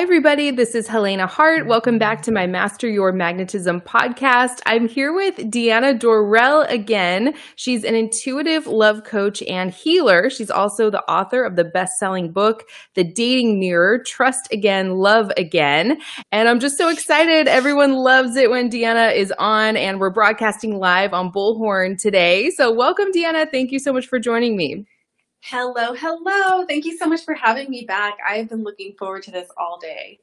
Hi, everybody. This is Helena Hart. Welcome back to my Master Your Magnetism podcast. I'm here with Diana Dorell again. She's an intuitive love coach and healer. She's also the author of the best selling book, The Dating Mirror Trust Again, Love Again. And I'm just so excited. Everyone loves it when Diana is on, and we're broadcasting live on Bullhorn today. So, welcome, Diana. Thank you so much for joining me. Hello, hello. Thank you so much for having me back. I've been looking forward to this all day.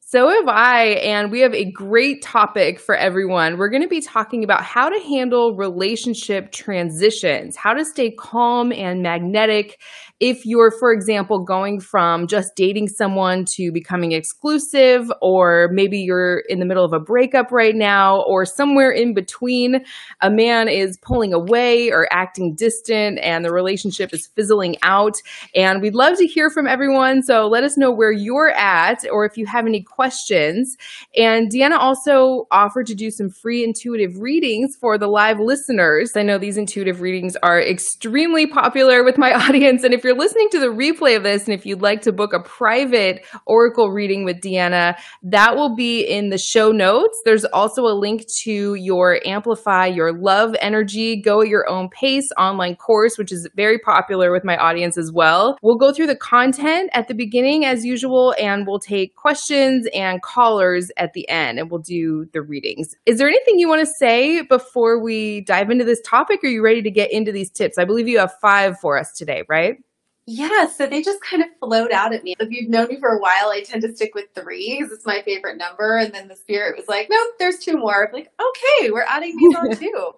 So have I, and we have a great topic for everyone. We're going to be talking about how to handle relationship transitions, how to stay calm and magnetic if you're, for example, going from just dating someone to becoming exclusive, or maybe you're in the middle of a breakup right now, or somewhere in between, a man is pulling away or acting distant and the relationship is fizzling out. And we'd love to hear from everyone. So let us know where you're at or if you have any questions. And Diana also offered to do some free intuitive readings for the live listeners. I know these intuitive readings are extremely popular with my audience. And if you're you're listening to the replay of this and if you'd like to book a private oracle reading with Diana, that will be in the show notes. There's also a link to your Amplify Your Love Energy, Go at Your Own Pace online course, which is very popular with my audience as well. We'll go through the content at the beginning as usual, and we'll take questions and callers at the end, and we'll do the readings. Is there anything you want to say before we dive into this topic? Are you ready to get into these tips? I believe you have five for us today, right? Yeah, so they just kind of float out at me. If you've known me for a while, I tend to stick with three because it's my favorite number. And then the spirit was like, nope, there's two more. I'm like, okay, we're adding these on too.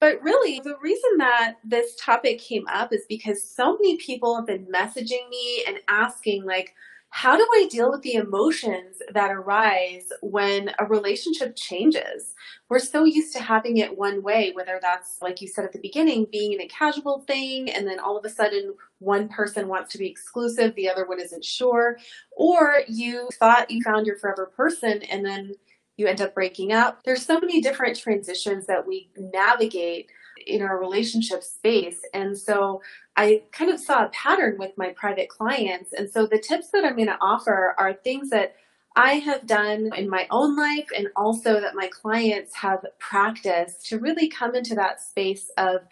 But really, the reason that this topic came up is because so many people have been messaging me and asking, like, how do I deal with the emotions that arise when a relationship changes? We're so used to having it one way, whether that's, like you said at the beginning, being in a casual thing, and then all of a sudden one person wants to be exclusive, the other one isn't sure, or you thought you found your forever person and then you end up breaking up. There's so many different transitions that we navigate in our relationship space. And so I kind of saw a pattern with my private clients. And so the tips that I'm going to offer are things that I have done in my own life and also that my clients have practiced to really come into that space of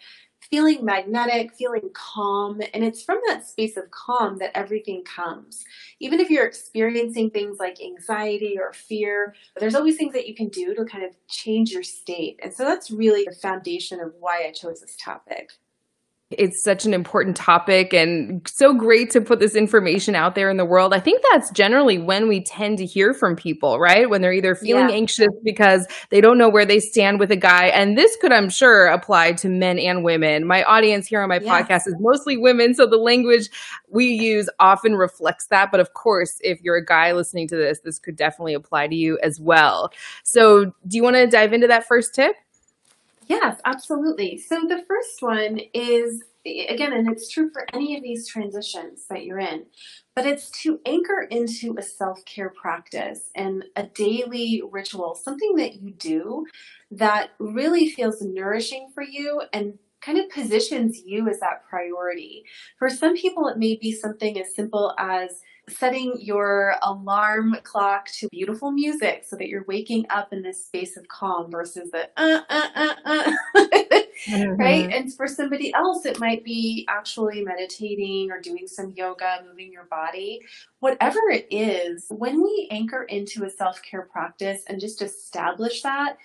feeling magnetic, feeling calm. And it's from that space of calm that everything comes. Even if you're experiencing things like anxiety or fear, there's always things that you can do to kind of change your state. And so that's really the foundation of why I chose this topic. It's such an important topic and so great to put this information out there in the world. I think that's generally when we tend to hear from people, right? When they're either feeling yeah. anxious because they don't know where they stand with a guy. And this could, I'm sure, apply to men and women. My audience here on my podcast is mostly women. So the language we use often reflects that. But of course, if you're a guy listening to this, this could definitely apply to you as well. So do you want to dive into that first tip? Yes, absolutely. So the first one is, again, and it's true for any of these transitions that you're in, but it's to anchor into a self care practice and a daily ritual, something that you do that really feels nourishing for you and kind of positions you as that priority. For some people, it may be something as simple as setting your alarm clock to beautiful music so that you're waking up in this space of calm versus the uh, uh, uh, uh. mm-hmm. right? And for somebody else, it might be actually meditating or doing some yoga, moving your body. Whatever it is, when we anchor into a self care practice and just establish that,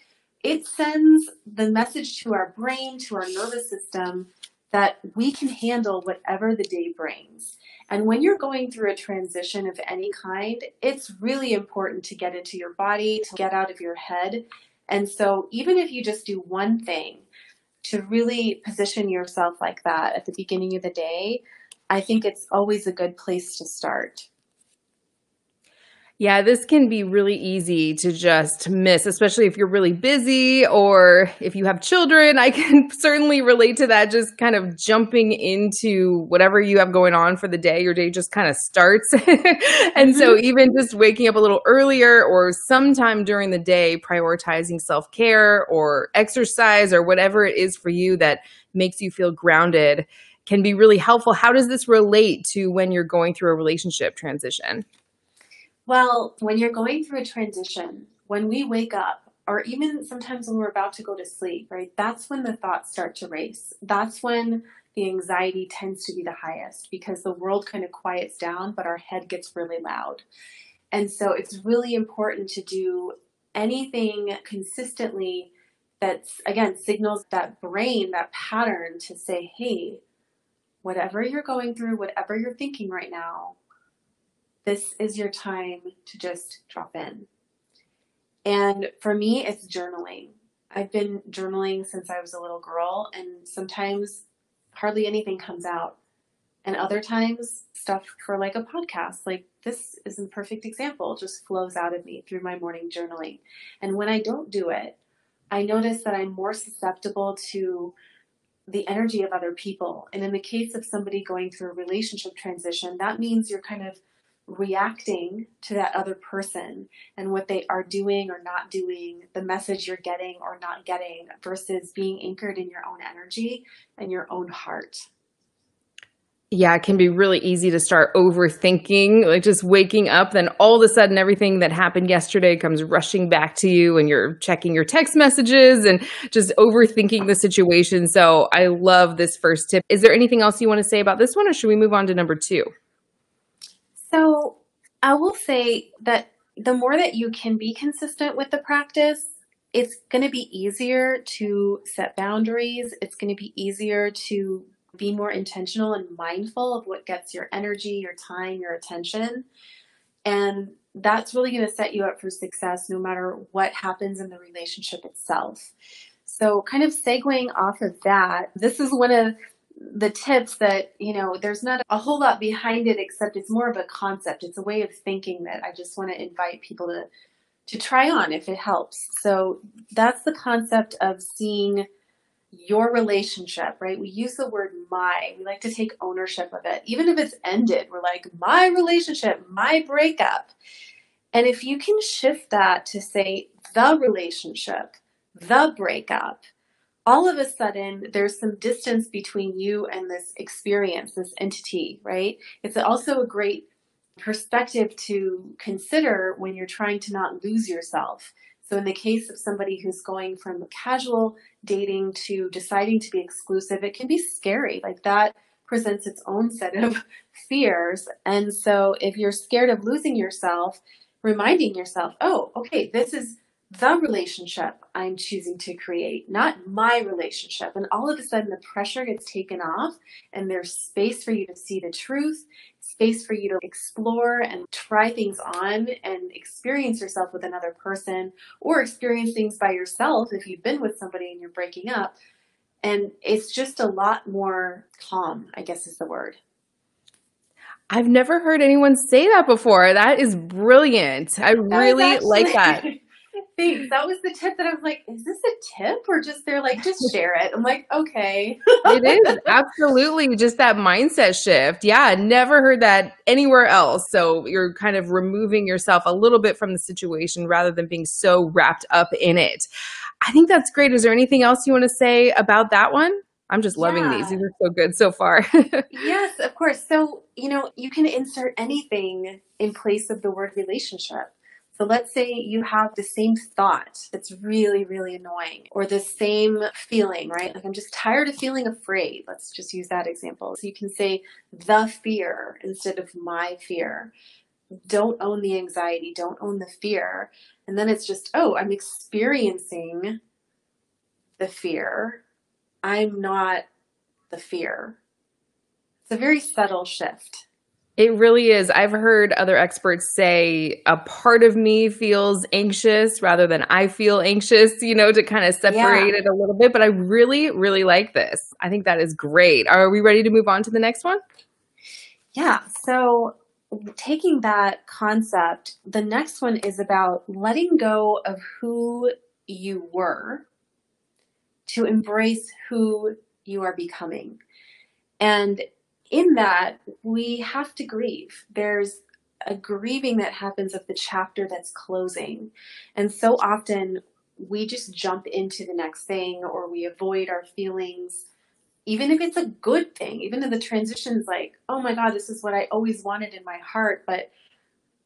it sends the message to our brain, to our nervous system, that we can handle whatever the day brings. And when you're going through a transition of any kind, it's really important to get into your body, to get out of your head. And so, even if you just do one thing to really position yourself like that at the beginning of the day, I think it's always a good place to start. Yeah, this can be really easy to just miss, especially if you're really busy or if you have children. I can certainly relate to that, just kind of jumping into whatever you have going on for the day. Your day just kind of starts. and so, mm-hmm. even just waking up a little earlier or sometime during the day, prioritizing self care or exercise or whatever it is for you that makes you feel grounded can be really helpful. How does this relate to when you're going through a relationship transition? Well, when you're going through a transition, when we wake up, or even sometimes when we're about to go to sleep, right? That's when the thoughts start to race. That's when the anxiety tends to be the highest because the world kind of quiets down, but our head gets really loud. And so it's really important to do anything consistently that's, again, signals that brain, that pattern to say, hey, whatever you're going through, whatever you're thinking right now, this is your time to just drop in. And for me, it's journaling. I've been journaling since I was a little girl, and sometimes hardly anything comes out. And other times, stuff for like a podcast, like this is a perfect example, just flows out of me through my morning journaling. And when I don't do it, I notice that I'm more susceptible to the energy of other people. And in the case of somebody going through a relationship transition, that means you're kind of reacting to that other person and what they are doing or not doing, the message you're getting or not getting, versus being anchored in your own energy and your own heart. Yeah, it can be really easy to start overthinking, like just waking up, then all of a sudden everything that happened yesterday comes rushing back to you and you're checking your text messages and just overthinking the situation. So I love this first tip. Is there anything else you want to say about this one or should we move on to number two? So I will say that the more that you can be consistent with the practice, it's going to be easier to set boundaries. It's going to be easier to be more intentional and mindful of what gets your energy, your time, your attention. And that's really going to set you up for success no matter what happens in the relationship itself. So, kind of segueing off of that, this is one of the tips that you know there's not a whole lot behind it except it's more of a concept. It's a way of thinking that i just want to invite people to to try on if it helps. So that's the concept of seeing your relationship right? We use the word my. We like to take ownership of it. Even if it's ended we're like my relationship my breakup. And if you can shift that to say the relationship the breakup all of a sudden there's some distance between you and this experience, this entity, right? It's also a great perspective to consider when you're trying to not lose yourself. So, in the case of somebody who's going from casual dating to deciding to be exclusive, it can be scary. Like that presents its own set of fears. And so, if you're scared of losing yourself, reminding yourself, oh, okay, this is the relationship I'm choosing to create, not my relationship. And all of a sudden, the pressure gets taken off, and there's space for you to see the truth, space for you to explore and try things on and experience yourself with another person, or experience things by yourself if you've been with somebody and you're breaking up. And it's just a lot more calm, I guess is the word. I've never heard anyone say that before. That is brilliant. I really actually, like that. Thanks. That was the tip that I was like, is this a tip or just they're like, just share it? I'm like, okay. it is absolutely just that mindset shift. Yeah, never heard that anywhere else. So you're kind of removing yourself a little bit from the situation rather than being so wrapped up in it. I think that's great. Is there anything else you want to say about that one? I'm just loving yeah. these. These are so good so far. yes, of course. So, you know, you can insert anything in place of the word relationship. So let's say you have the same thought that's really, really annoying, or the same feeling, right? Like, I'm just tired of feeling afraid. Let's just use that example. So you can say the fear instead of my fear. Don't own the anxiety, don't own the fear. And then it's just, oh, I'm experiencing the fear. I'm not the fear. It's a very subtle shift. It really is. I've heard other experts say a part of me feels anxious rather than I feel anxious, you know, to kind of separate yeah. it a little bit. But I really, really like this. I think that is great. Are we ready to move on to the next one? Yeah. So, taking that concept, the next one is about letting go of who you were to embrace who you are becoming. And in that, we have to grieve. There's a grieving that happens of the chapter that's closing. And so often we just jump into the next thing or we avoid our feelings, even if it's a good thing, even if the transition's like, oh my God, this is what I always wanted in my heart. But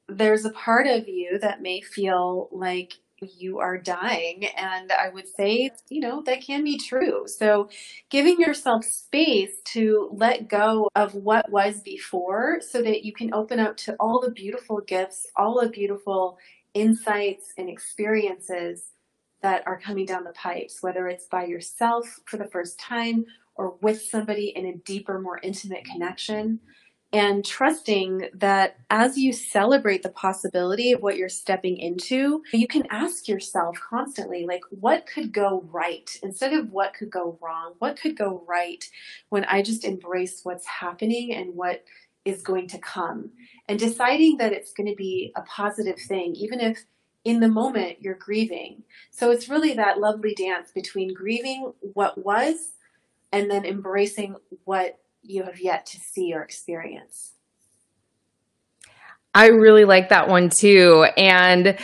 there's a part of you that may feel like you are dying. And I would say, you know, that can be true. So giving yourself space to let go of what was before so that you can open up to all the beautiful gifts, all the beautiful insights and experiences that are coming down the pipes, whether it's by yourself for the first time or with somebody in a deeper, more intimate connection and trusting that as you celebrate the possibility of what you're stepping into, you can ask yourself constantly, like, what could go right instead of what could go wrong? What could go right when I just embrace what's happening and what is going to come? And deciding that it's going to be a positive thing, even if in the moment you're grieving. So it's really that lovely dance between grieving what was and then embracing what you have yet to see or experience. I really like that one too. And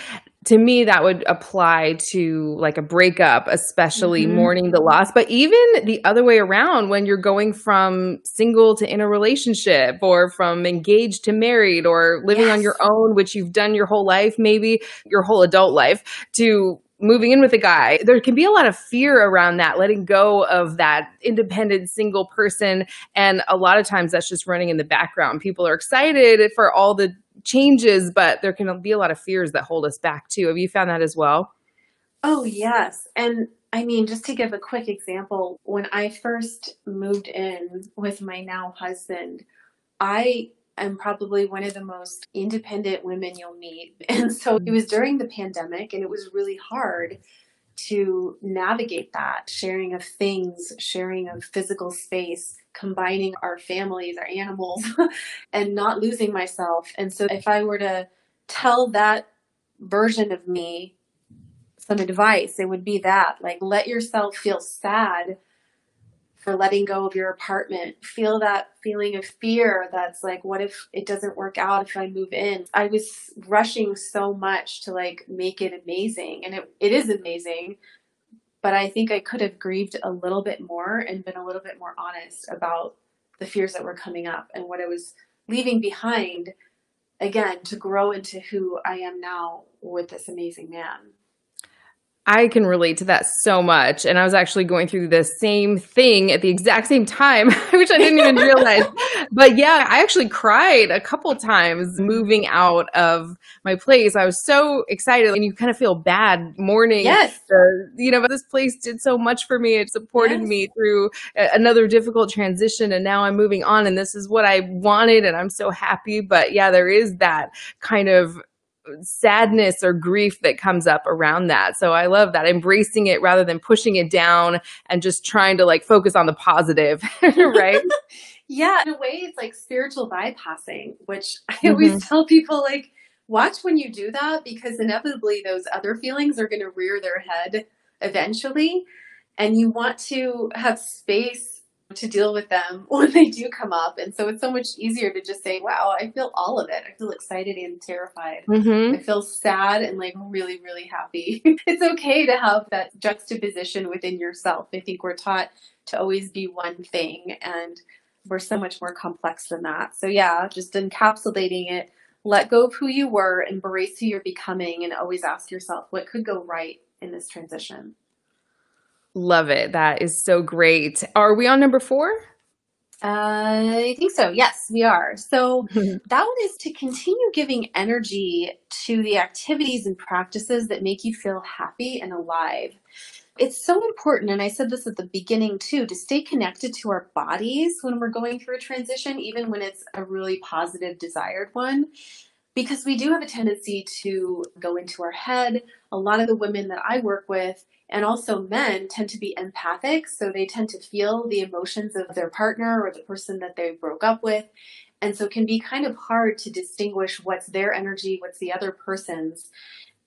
to me, that would apply to like a breakup, especially mm-hmm. mourning the loss, but even the other way around when you're going from single to in a relationship or from engaged to married or living yes. on your own, which you've done your whole life, maybe your whole adult life, to moving in with a guy, there can be a lot of fear around that, letting go of that independent single person. And a lot of times that's just running in the background. People are excited for all the changes, but there can be a lot of fears that hold us back too. Have you found that as well? Oh, yes. And I mean, just to give a quick example, when I first moved in with my now husband, I am probably one of the most independent women you'll meet. And so it was during the pandemic, and it was really hard to navigate that sharing of things, sharing of physical space, combining our families, our animals, and not losing myself. And so if I were to tell that version of me some advice, it would be that like, let yourself feel sad for letting go of your apartment. Feel that feeling of fear that's like, what if it doesn't work out if I move in? I was rushing so much to like make it amazing. And it, it is amazing. But I think I could have grieved a little bit more and been a little bit more honest about the fears that were coming up and what I was leaving behind again to grow into who I am now with this amazing man. I can relate to that so much. And I was actually going through the same thing at the exact same time, which I didn't even realize. but yeah, I actually cried a couple times mm-hmm. moving out of my place. I was so excited and you kind of feel bad mourning. Yes. The, you know, but this place did so much for me. It supported yes. me through another difficult transition. And now I'm moving on and this is what I wanted. And I'm so happy. But yeah, there is that kind of sadness or grief that comes up around that. So I love that embracing it rather than pushing it down and just trying to like focus on the positive, right? yeah, in a way it's like spiritual bypassing, which I mm-hmm. always tell people like watch when you do that because inevitably those other feelings are going to rear their head eventually and you want to have space to deal with them when they do come up. And so it's so much easier to just say, wow, I feel all of it. I feel excited and terrified. Mm-hmm. I feel sad and like really, really happy. it's okay to have that juxtaposition within yourself. I think we're taught to always be one thing and we're so much more complex than that. So yeah, just encapsulating it, let go of who you were, embrace who you're becoming, and always ask yourself, what could go right in this transition? Love it. That is so great. Are we on number four? Uh, I think so. Yes, we are. So that one is to continue giving energy to the activities and practices that make you feel happy and alive. It's so important, and I said this at the beginning too, to stay connected to our bodies when we're going through a transition, even when it's a really positive, desired one because we do have a tendency to go into our head. A lot of the women that I work with and also men tend to be empathic, so they tend to feel the emotions of their partner or the person that they broke up with. And so it can be kind of hard to distinguish what's their energy, what's the other person's,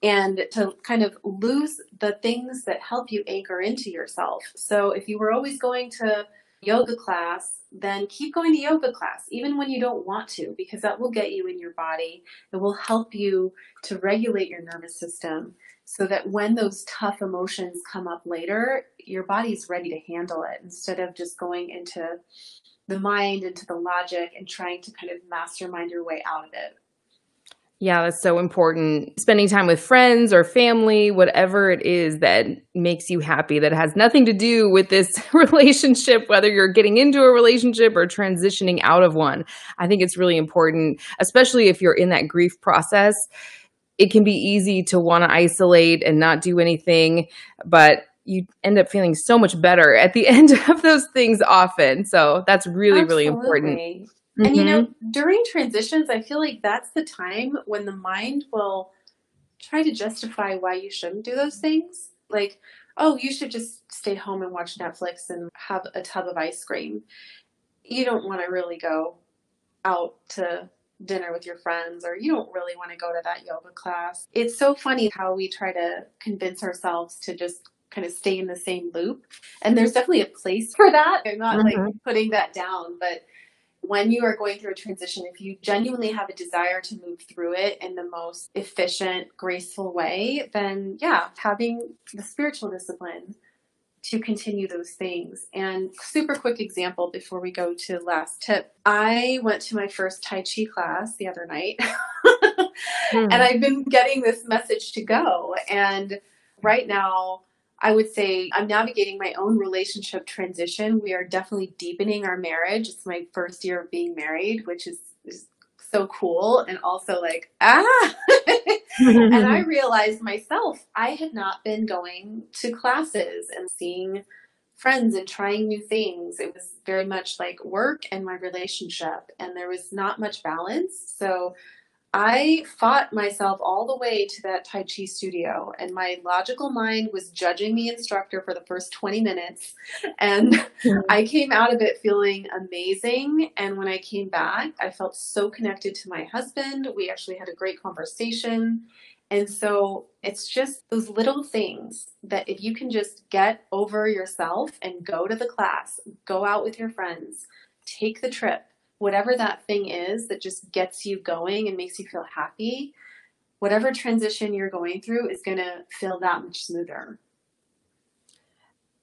and to kind of lose the things that help you anchor into yourself. So if you were always going to yoga class, then keep going to yoga class, even when you don't want to, because that will get you in your body. It will help you to regulate your nervous system so that when those tough emotions come up later, your body's ready to handle it instead of just going into the mind, into the logic, and trying to kind of mastermind your way out of it. Yeah, that's so important. Spending time with friends or family, whatever it is that makes you happy, that has nothing to do with this relationship, whether you're getting into a relationship or transitioning out of one. I think it's really important, especially if you're in that grief process. It can be easy to want to isolate and not do anything, but you end up feeling so much better at the end of those things often. So that's really, Absolutely. really important. Mm-hmm. And you know, mm-hmm. during transitions, I feel like that's the time when the mind will try to justify why you shouldn't do those things. Like, oh, you should just stay home and watch Netflix and have a tub of ice cream. You don't want to really go out to dinner with your friends or you don't really want to go to that yoga class. It's so funny how we try to convince ourselves to just kind of stay in the same loop. And there's definitely a place for that. I'm not mm-hmm. like putting that down, but when you are going through a transition, if you genuinely have a desire to move through it in the most efficient, graceful way, then yeah, having the spiritual discipline to continue those things. And super quick example before we go to last tip. I went to my first Tai Chi class the other night. mm. And I've been getting this message to go. And right now, I would say I'm navigating my own relationship transition. We are definitely deepening our marriage. It's my first year of being married, which is, is so cool and also like, ah. and I realized myself, I had not been going to classes and seeing friends and trying new things. It was very much like work and my relationship, and there was not much balance. So I fought myself all the way to that Tai Chi studio, and my logical mind was judging the instructor for the first 20 minutes. And hmm. I came out of it feeling amazing. And when I came back, I felt so connected to my husband. We actually had a great conversation. And so it's just those little things that if you can just get over yourself and go to the class, go out with your friends, take the trip, whatever that thing is that just gets you going and makes you feel happy, whatever transition you're going through is going to feel that much smoother.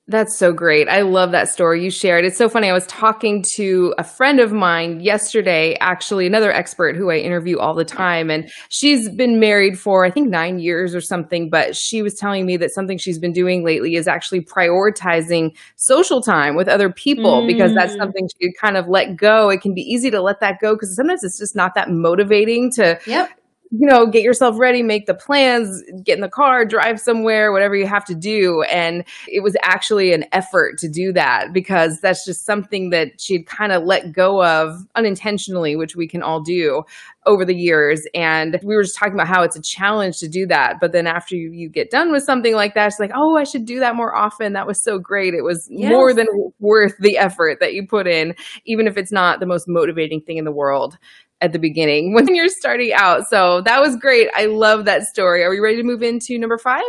That's so great. I love that story you shared. It's so funny. I was talking to a friend of mine yesterday, actually, another expert who I interview all the time. And she's been married for, I think, nine years or something. But she was telling me that something she's been doing lately is actually prioritizing social time with other people mm. because that's mm. something she could kind of let go. It can be easy to let that go because sometimes it's just not that motivating to yep you know, get yourself ready, make the plans, get in the car, drive somewhere, whatever you have to do. And it was actually an effort to do that because that's just something that she'd kind of let go of unintentionally, which we can all do over the years. And we were just talking about how it's a challenge to do that. But then after you, you get done with something like that, it's like, oh, I should do that more often. That was so great. It was yes. more than worth the effort that you put in, even if it's not the most motivating thing in the world at the beginning when you're starting out. So that was great. I love that story. Are we ready to move into number five?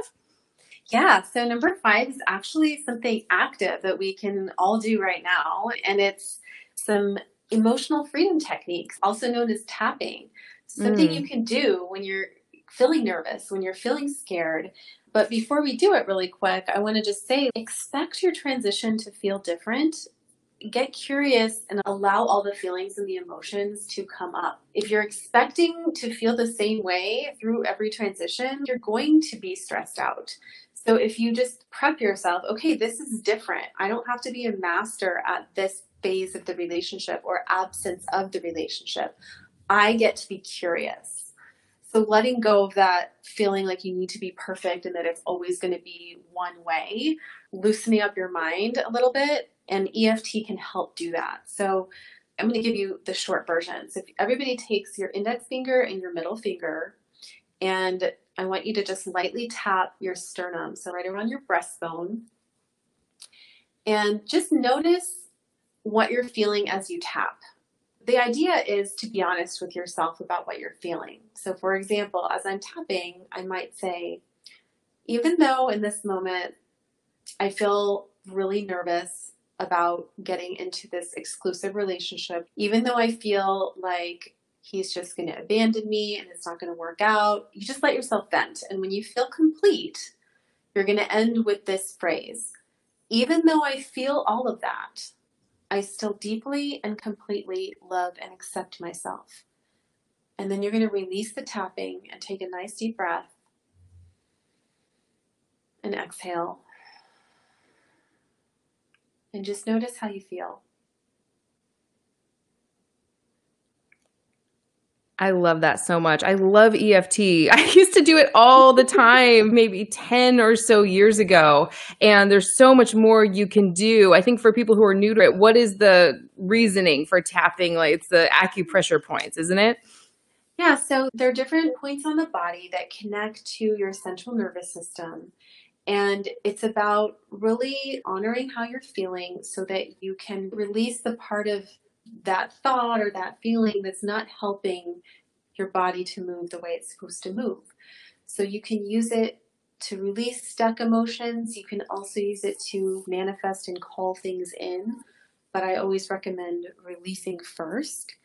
Yeah, so number five is actually something active that we can all do right now, and it's some emotional freedom techniques, also known as tapping. Something mm. you can do when you're feeling nervous, when you're feeling scared. But before we do it really quick, I want to just say expect your transition to feel different get curious and allow all the feelings and the emotions to come up. If you're expecting to feel the same way through every transition, you're going to be stressed out. So if you just prep yourself, okay, this is different. I don't have to be a master at this phase of the relationship or absence of the relationship. I get to be curious. So letting go of that feeling like you need to be perfect and that it's always going to be one way, loosening up your mind a little bit and EFT can help do that. So I'm going to give you the short version. So if everybody takes your index finger and your middle finger, and I want you to just lightly tap your sternum, so right around your breastbone, and just notice what you're feeling as you tap. The idea is to be honest with yourself about what you're feeling. So, for example, as I'm tapping, I might say, even though in this moment I feel really nervous about getting into this exclusive relationship, even though I feel like he's just going to abandon me and it's not going to work out. You just let yourself vent. And when you feel complete, you're going to end with this phrase Even though I feel all of that, I still deeply and completely love and accept myself. And then you're going to release the tapping and take a nice deep breath and exhale. And just notice how you feel. I love that so much. I love EFT. I used to do it all the time, maybe 10 or so years ago. And there's so much more you can do. I think for people who are new to it, what is the reasoning for tapping? Like it's the acupressure points, isn't it? Yeah, so there are different points on the body that connect to your central nervous system. And it's about really honoring how you're feeling so that you can release the part of that thought or that feeling that's not helping your body to move the way it's supposed to move. So you can use it to release stuck emotions. You can also use it to manifest and call things in. But I always recommend releasing first.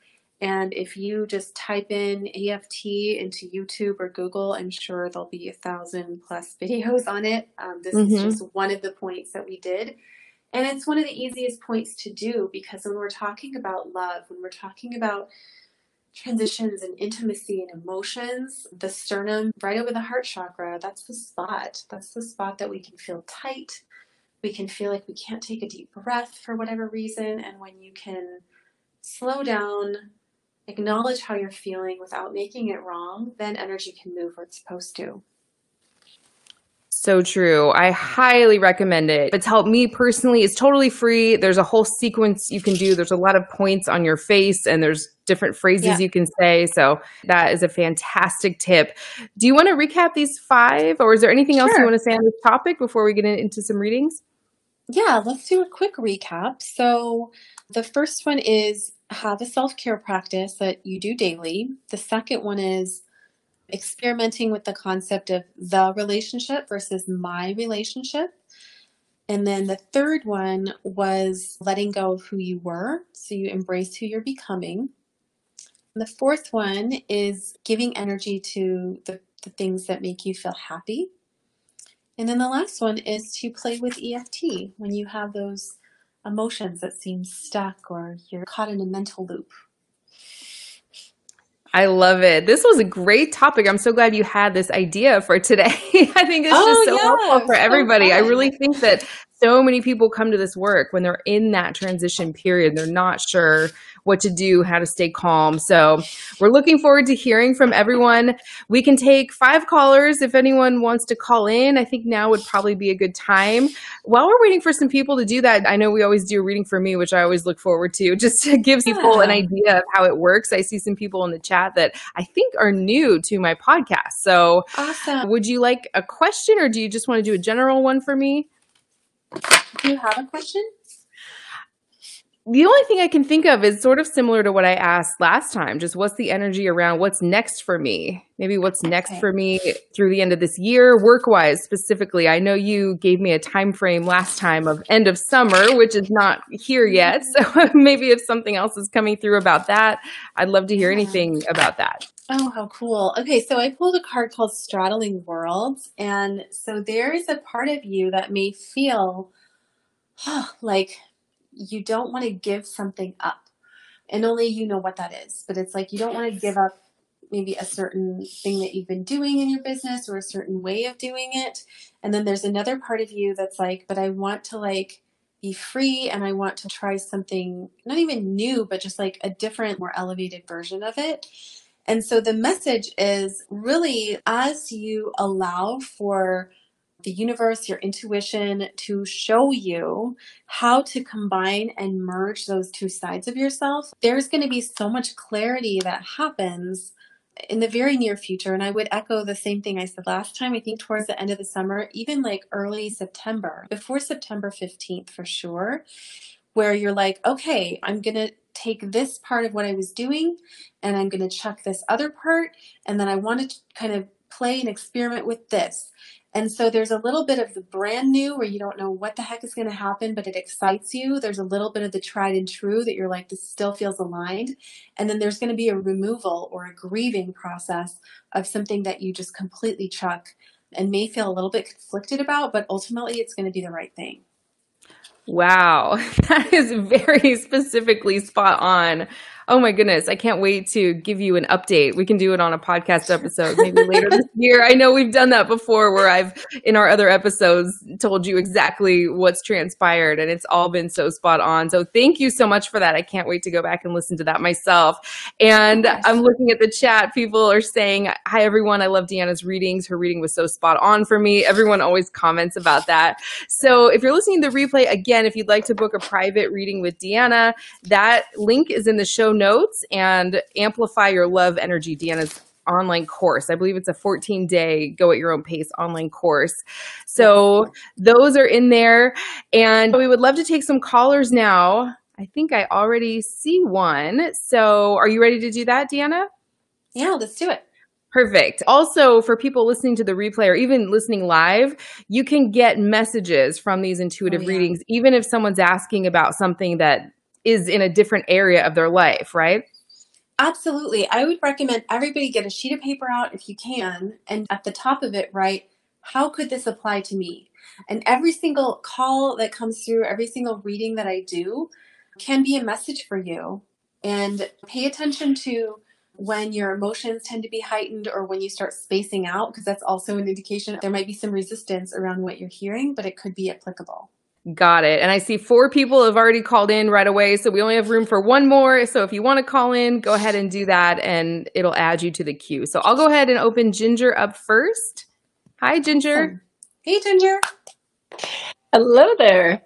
And if you just type in EFT into YouTube or Google, I'm sure there'll be a thousand plus videos on it. Um, this mm-hmm. is just one of the points that we did. And it's one of the easiest points to do because when we're talking about love, when we're talking about transitions and intimacy and emotions, the sternum right over the heart chakra, that's the spot. That's the spot that we can feel tight. We can feel like we can't take a deep breath for whatever reason. And when you can slow down, acknowledge how you're feeling without making it wrong, then energy can move where it's supposed to. So true. I highly recommend it. It's helped me personally. It's totally free. There's a whole sequence you can do. There's a lot of points on your face and there's different phrases yeah. you can say. So that is a fantastic tip. Do you want to recap these five or is there anything sure. else you want to say on this topic before we get into some readings? Yeah, let's do a quick recap. So the first one is have a self care practice that you do daily. The second one is experimenting with the concept of the relationship versus my relationship. And then the third one was letting go of who you were. So you embrace who you're becoming. And the fourth one is giving energy to the, the things that make you feel happy. And then the last one is to play with EFT when you have those emotions that seem stuck or you're caught in a mental loop. I love it. This was a great topic. I'm so glad you had this idea for today. I think it's oh, just so yeah, helpful for everybody. Fun. I really think that so many people come to this work when they're in that transition period. They're not sure what to do, how to stay calm. So we're looking forward to hearing from everyone. We can take five callers if anyone wants to call in. I think now would probably be a good time. While we're waiting for some people to do that, I know we always do a reading for me, which I always look forward to, just to give people an idea of how it works. I see some people in the chat that I think are new to my podcast. So awesome. would you like a question or do you just want to do a general one for me? Do you have a question? the only thing I can think of is sort of similar to what I asked last time. Just what's the energy around what's next for me? Maybe what's next okay. for me through the end of this year, work wise specifically. I know you gave me a time frame last time of end of summer, which is not here yet. Mm-hmm. So maybe if something else is coming through about that, I'd love to hear anything about that. Oh, how cool. Okay, so I pulled a card called Straddling Worlds. And so there is a part of you that may feel oh, like you don't want to give something up. And only you know what that is. But it's like you don't want to give up maybe a certain thing that you've been doing in your business or a certain way of doing it. And then there's another part of you that's like, but I want to like be free and I want to try something not even new, but just like a different, more elevated version of it. And so the message is really as you allow for the universe, your intuition to show you how to combine and merge those two sides of yourself, there's going to be so much clarity that happens in the very near future. And I would echo the same thing I said last time. I think towards the end of the summer, even like early September, before September 15th for sure, where you're like, okay, I'm going to take this part of what I was doing and I'm going to chuck this other part. And then I want to kind of play and experiment with this. And so there's a little bit of the brand new where you don't know what the heck is going to happen, but it excites you. There's a little bit of the tried and true that you're like, this still feels aligned. And then there's going to be a removal or a grieving process of something that you just completely chuck and may feel a little bit conflicted about, but ultimately it's going to be the right thing. Wow, that is very specifically spot on. Oh my goodness. I can't wait to give you an update. We can do it on a podcast episode maybe later this year. I know we've done that before where I've, in our other episodes, told you exactly what's transpired and it's all been so spot on. So thank you so much for that. I can't wait to go back and listen to that myself. And. I'm looking at the chat. People are saying, Hi, everyone. I love Diana's readings. Her reading was so spot on for me. Everyone always comments about that. So if you're listening to the replay, again, if you'd like to book a private reading with Diana, that link is in the show notes and amplify your love energy. Diana's online course. I believe it's a 14 day go at your own pace online course. So those are in there. And we would love to take some callers now. I think I already see one. So are you ready to do that, Diana? Yeah, let's do it. Perfect. Also, for people listening to the replay or even listening live, you can get messages from these intuitive oh, yeah. readings, even if someone's asking about something that is in a different area of their life, right? Absolutely. I would recommend everybody get a sheet of paper out if you can, and at the top of it, write, How could this apply to me? And every single call that comes through, every single reading that I do can be a message for you. And pay attention to when your emotions tend to be heightened or when you start spacing out, because that's also an indication there might be some resistance around what you're hearing, but it could be applicable. Got it. And I see four people have already called in right away. So we only have room for one more. So if you want to call in, go ahead and do that and it'll add you to the queue. So I'll go ahead and open Ginger up first. Hi, Ginger. Hey, Ginger. Hello there.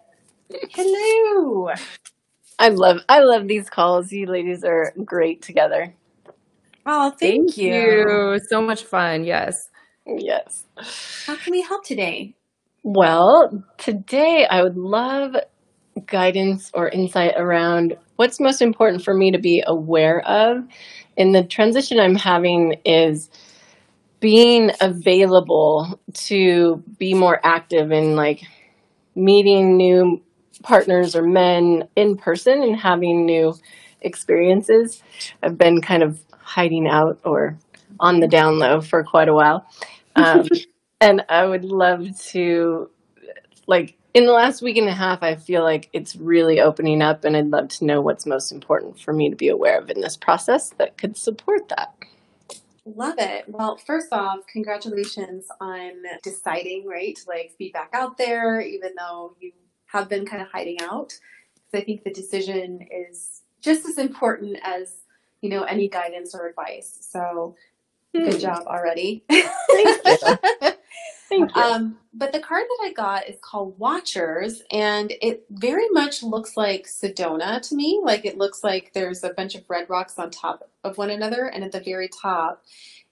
Hello. I love I love these calls. You ladies are great together. Oh, thank, thank you. you. So much fun. Yes. Yes. How can we help today? Well, today I would love guidance or insight around what's most important for me to be aware of in the transition I'm having is being available to be more active in like meeting new partners or men in person and having new experiences. I've been kind of hiding out or on the down low for quite a while. Um, and I would love to, like, in the last week and a half, I feel like it's really opening up, and I'd love to know what's most important for me to be aware of in this process that could support that. Love it. Well, first off, congratulations on deciding, right, to like be back out there, even though you have been kind of hiding out. So I think the decision is just as important as, you know, any guidance or advice. So good hmm. job already. Thank you. Um, but the card that I got is called Watchers, and it very much looks like Sedona to me. Like it looks like there's a bunch of red rocks on top of one another, and at the very top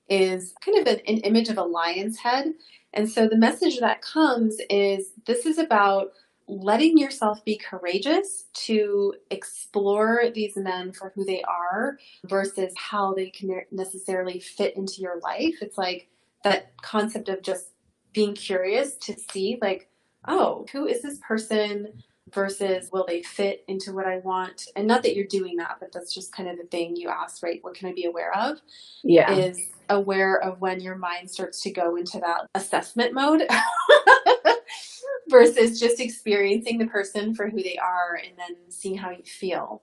is kind of an, an image of a lion's head. And so the message that comes is this is about letting yourself be courageous to explore these men for who they are versus how they can necessarily fit into your life. It's like that concept of just being curious to see like, oh, who is this person versus will they fit into what I want? And not that you're doing that, but that's just kind of the thing you ask, right? What can I be aware of? Yeah. Is aware of when your mind starts to go into that assessment mode versus just experiencing the person for who they are and then seeing how you feel.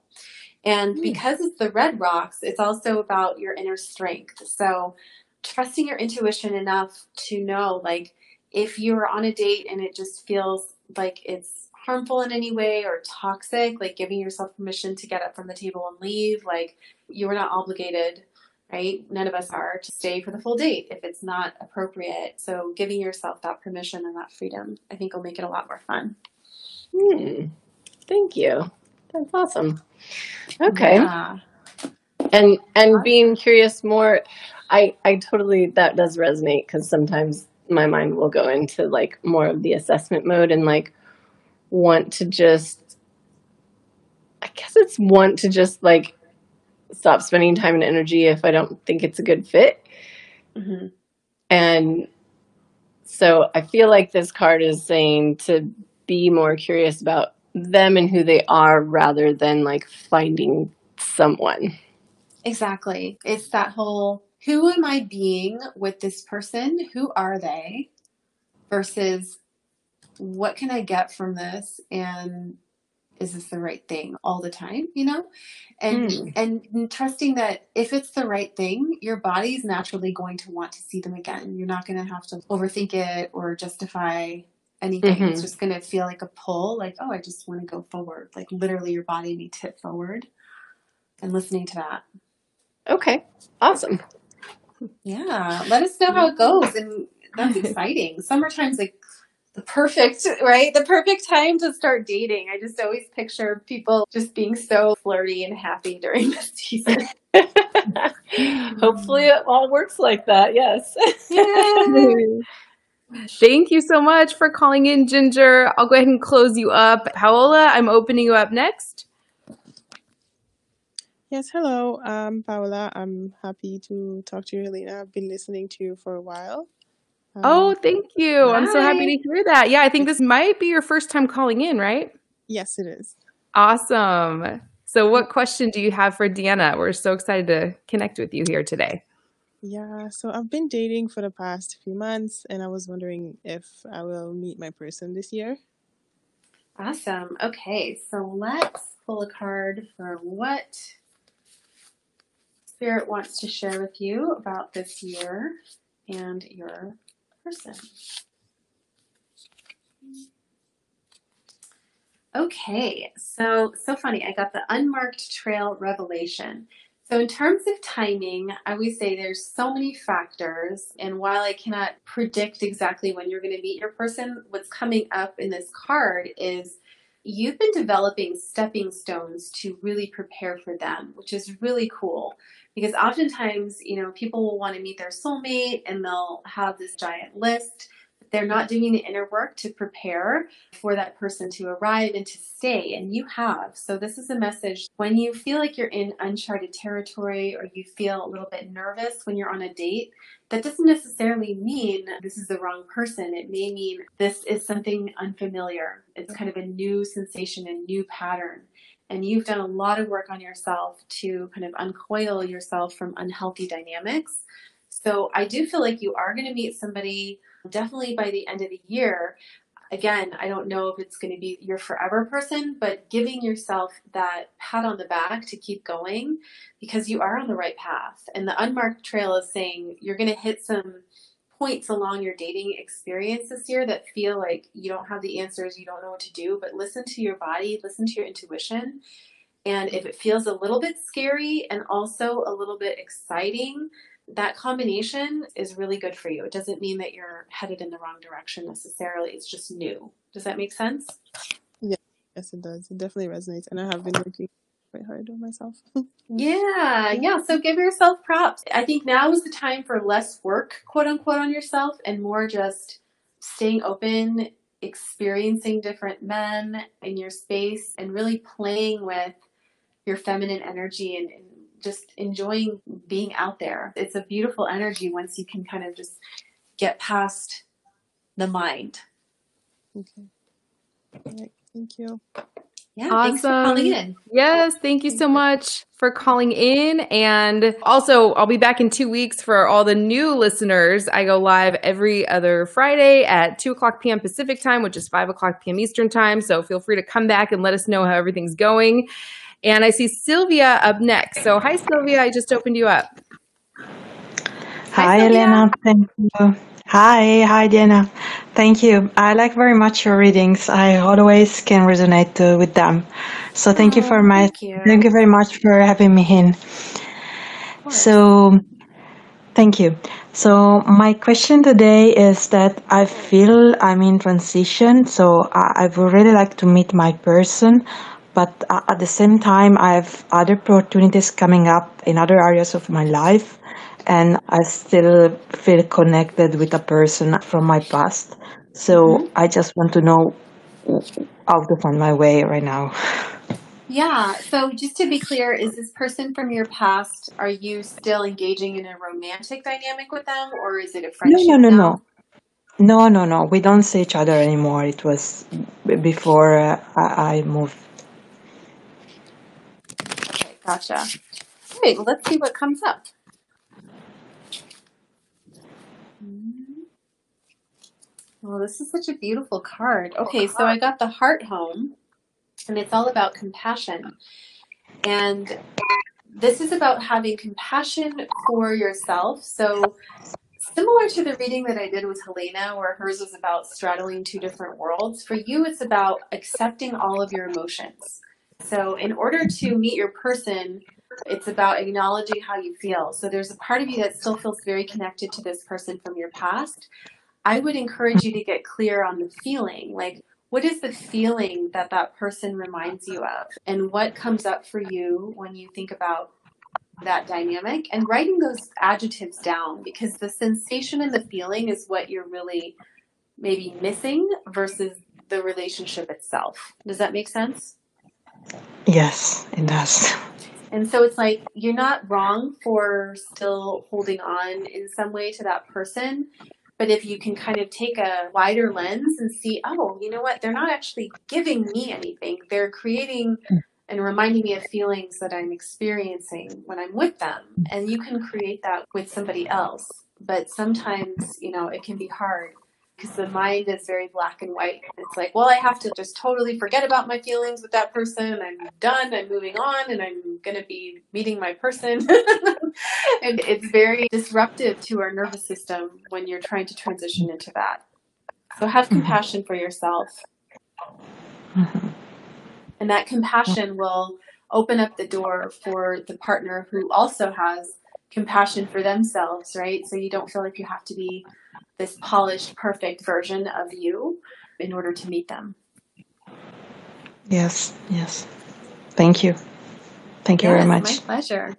And hmm. because it's the red rocks, it's also about your inner strength. So trusting your intuition enough to know like if you're on a date and it just feels like it's harmful in any way or toxic, like giving yourself permission to get up from the table and leave, like you are not obligated, right? None of us are to stay for the full date if it's not appropriate. So giving yourself that permission and that freedom, I think will make it a lot more fun. Hmm. Thank you. That's awesome. Okay. Yeah. And and being curious more, I I totally that does resonate because sometimes my mind will go into like more of the assessment mode and like want to just I guess it's want to just like stop spending time and energy if I don't think it's a good fit. Mm-hmm. And so I feel like this card is saying to be more curious about them and who they are rather than like finding someone. Exactly. It's that whole who am I being with this person? Who are they? Versus what can I get from this? And is this the right thing all the time, you know? And Mm. and trusting that if it's the right thing, your body is naturally going to want to see them again. You're not going to have to overthink it or justify anything. It's Mhm. just going to feel like a pull, like, oh, I just want to go forward. Like literally your body needs to hit forward and listening to that. Okay. Awesome. Yeah. Let us know how it goes. And that's exciting. Summertime's like the perfect, right? The perfect time to start dating. I just always picture people just being so flirty and happy during the season. Hopefully it all works like that. Yes. Thank you so much for calling in, Ginger. I'll go ahead and close you up. Paola, I'm opening you up next. Yes, hello. I'm Paola. I'm happy to talk to you, Helena. I've been listening to you for a while. Oh, Um, thank you. I'm so happy Hi. to hear that. Yeah, I think this might be your first time calling in, right? yes, it is. Awesome. So, what question do you have for Diana? We're so excited to connect with you here today. Yeah, so I've been dating for the past few months, and I was wondering if I will meet my person this year. Awesome. Okay, so let's pull a card for what Spirit wants to share with you about this year and your person. Okay, so so funny. I got the unmarked trail revelation. So in terms of timing, I always say there's so many factors, and while I cannot predict exactly when you're going to meet your person, what's coming up in this card is you've been developing stepping stones to really prepare for them, which is really cool. Because oftentimes, you know, people will want to meet their soulmate and they'll have this giant list. But they're not doing the inner work to prepare for that person to arrive and to stay, and you have. So, this is a message when you feel like you're in uncharted territory or you feel a little bit nervous when you're on a date, that doesn't necessarily mean this is the wrong person. It may mean this is something unfamiliar. It's kind of a new sensation, a new pattern. And you've done a lot of work on yourself to kind of uncoil yourself from unhealthy dynamics. So I do feel like you are going to meet somebody definitely by the end of the year. Again, I don't know if it's going to be your forever person, but giving yourself that pat on the back to keep going because you are on the right path. And the unmarked trail is saying you're going to hit some points along your dating experience this year that feel like you don't have the answers, you don't know what to do, but listen to your body, listen to your intuition. And if it feels a little bit scary and also a little bit exciting, that combination is really good for you. It doesn't mean that you're headed in the wrong direction necessarily. It's just new. Does that make sense? Yeah, Yes, it does. It definitely resonates, and I have been working quite hard on myself. Yeah, yeah. So give yourself props. I think now is the time for less work, quote unquote, on yourself and more just staying open, experiencing different men in your space, and really playing with your feminine energy and, and just enjoying being out there. It's a beautiful energy once you can kind of just get past the mind. Okay. All right. Thank you. Yeah, thanks for calling Awesome. in. Yes, thank you so much for calling in. And also, I'll be back in two weeks for all the new listeners. I go live every other Friday at 2 o'clock p.m. Pacific time, which is 5 o'clock p.m. Eastern time. So feel free to come back and let us know how everything's going. And I see Sylvia up next. So, hi, Sylvia. I just opened you up. Hi, Hi, Helena. Thank you. Hi, hi, Diana. Thank you. I like very much your readings. I always can resonate uh, with them. So thank you Oh, for my, thank you. thank you very much for having me in. Of course. So thank you. So my question today is that I feel I'm in transition. So I, I would really like to meet my person, but uh, at the same time, I have other opportunities coming up in other areas of my life, and I still feel connected with a person from my past. So Mhm. I just want to know how to find my way right now. Yeah. So just to be clear, is this person from your past, are you still engaging in a romantic dynamic with them or is it a friendship? No, no, no, now? no. No, no, no. We don't see each other anymore. It was before uh, I I moved. Okay, gotcha. All right, let's see what comes up. Well, this is such a beautiful card. Oh, okay, so I got the heart home. and it's all about compassion. And this is about having compassion for yourself. So, similar to the reading that I did with Helena, where hers was about straddling two different worlds, for you, it's about accepting all of your emotions. So, in order to meet your person, it's about acknowledging how you feel. So, there's a part of you that still feels very connected to this person from your past. I would encourage you to get clear on the feeling. Like, what is the feeling that that person reminds you of? And what comes up for you when you think about that dynamic? And writing those adjectives down because the sensation and the feeling is what you're really maybe missing versus the relationship itself. Does that make sense? Yes, it does. And so it's like you're not wrong for still holding on in some way to that person. But if you can kind of take a wider lens and see, oh, you know what? They're not actually giving me anything. They're creating hmm. and reminding me of feelings that I'm experiencing when I'm with them. Hmm. And you can create that with somebody else. But sometimes, you know, it can be hard because the mind is very black and white. It's like, well, I have to just totally forget about my feelings with that person. I'm done. I'm moving on and I'm going to be meeting my person. and it's very disruptive to our nervous system when you're trying to transition into that. So have Mm-hmm. compassion for yourself. Mhm. And that compassion will open up the door for the partner who also has compassion for themselves, right? So you don't feel like you have to be this polished, perfect version of you in order to meet them. Yes, yes. Thank you. Thank you Yes, very much. my pleasure.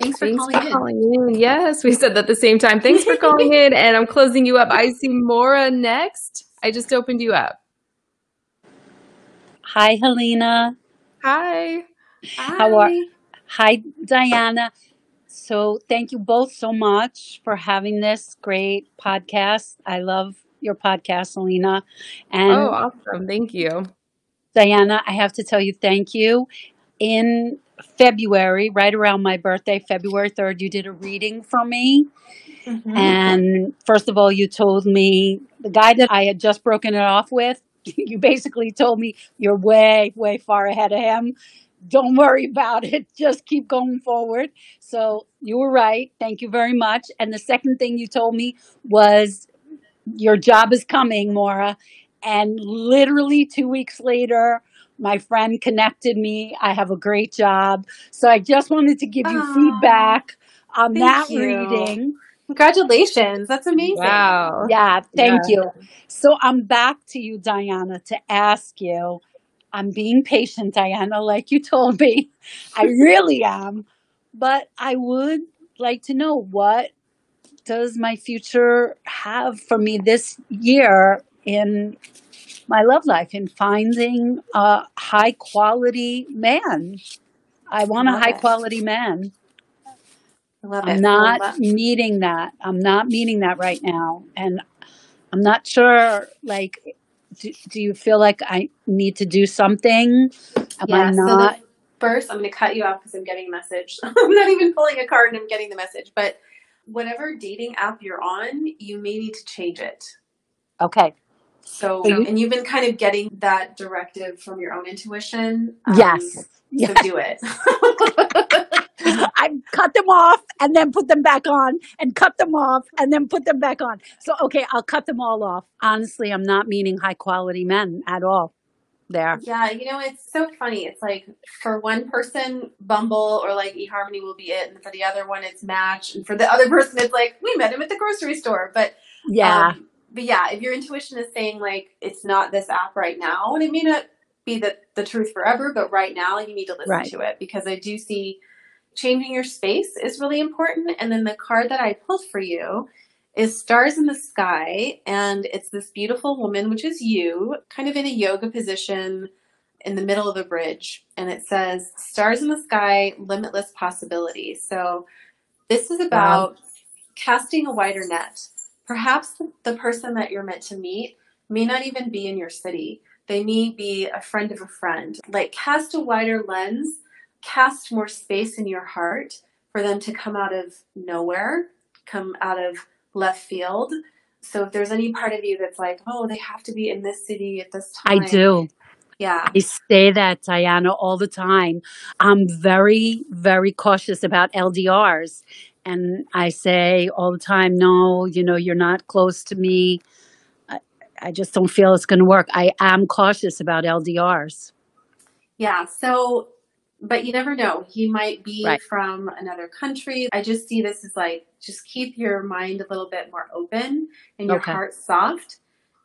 Thanks for Thanks calling for in. calling in. Yes, we said that the same time. Thanks for calling in, and I'm closing you up. I see Mora next. I just opened you up. Hi, Helena. Hi. How are? Hi. Hi, Diana. So, thank you both so much for having this great podcast. I love your podcast. Oh, And awesome. Thank you. Diana, I have to tell you thank you. In February, right around my birthday, February 3rd, you did a reading for me. hmm And first of all, you told me the guy that I had just broken it off with, you basically told me you're way, way far ahead of him. Don't worry about it. Just keep going forward. So you were right. Thank you very much. And the second thing you told me was your job is coming, Maura. And literally two weeks later, my friend connected me. I have a great job. So I just wanted to give you Oh, feedback on that you. reading. Congratulations. That's amazing. Wow. Yeah, thank Yeah. you. So I'm back to you, Diana, to ask you. I'm being patient, Diana, like you told me. I really am. But I would like to know what does my future have for me this year in my love life in finding a high quality man. I I want a high it. quality man. I love I'm it. Not meeting that. I'm not meeting that right now. And I'm not sure, like, do, do you feel like I need to do something? Am I Yeah. So not? first, I'm going to cut you off because I'm getting a message. I'm not even pulling a card and I'm getting the message. But whatever dating app you're on, you may need to change it. Okay. So, So you, and you've been kind of getting that directive from your own intuition. Um, yes. so Yes. do it. I cut them off and then put them back on and cut them off and then put them back on. So, okay, I'll cut them all off. Honestly, I'm not meeting high quality men at all there. yeah, you know, it's so funny. It's like for one person, Bumble or like eHarmony will be it, and for the other one, it's Match, and for the other person, it's like we met him at the grocery store. But Yeah. um, but yeah, if your intuition is saying like it's not this app right now, and it may not be the the truth forever, but right now you need to listen Right. to it because I do see changing your space is really important. And then the card that I pulled for you is Stars in the Sky. And it's this beautiful woman, which is you, kind of in a yoga position in the middle of a bridge. And it says, Stars in the Sky, Limitless Possibilities. So this is Wow. about casting a wider net. Perhaps the person that you're meant to meet may not even be in your city. They may be a friend of a friend. Like, cast a wider lens, cast more space in your heart for them to come out of nowhere, come out of left field. So, if there's any part of you that's like, oh, they have to be in this city at this time. I do. Yeah. I say that, Diana, all the time. I'm very, very cautious about LDRs. And I say all the time, no, you know, you're not close to me. I, I just don't feel it's going to work. I am cautious about LDRs. Yeah. So, but you never know. He might be Right. from another country. I just see this as like, just keep your mind a little bit more open and your Okay. heart soft.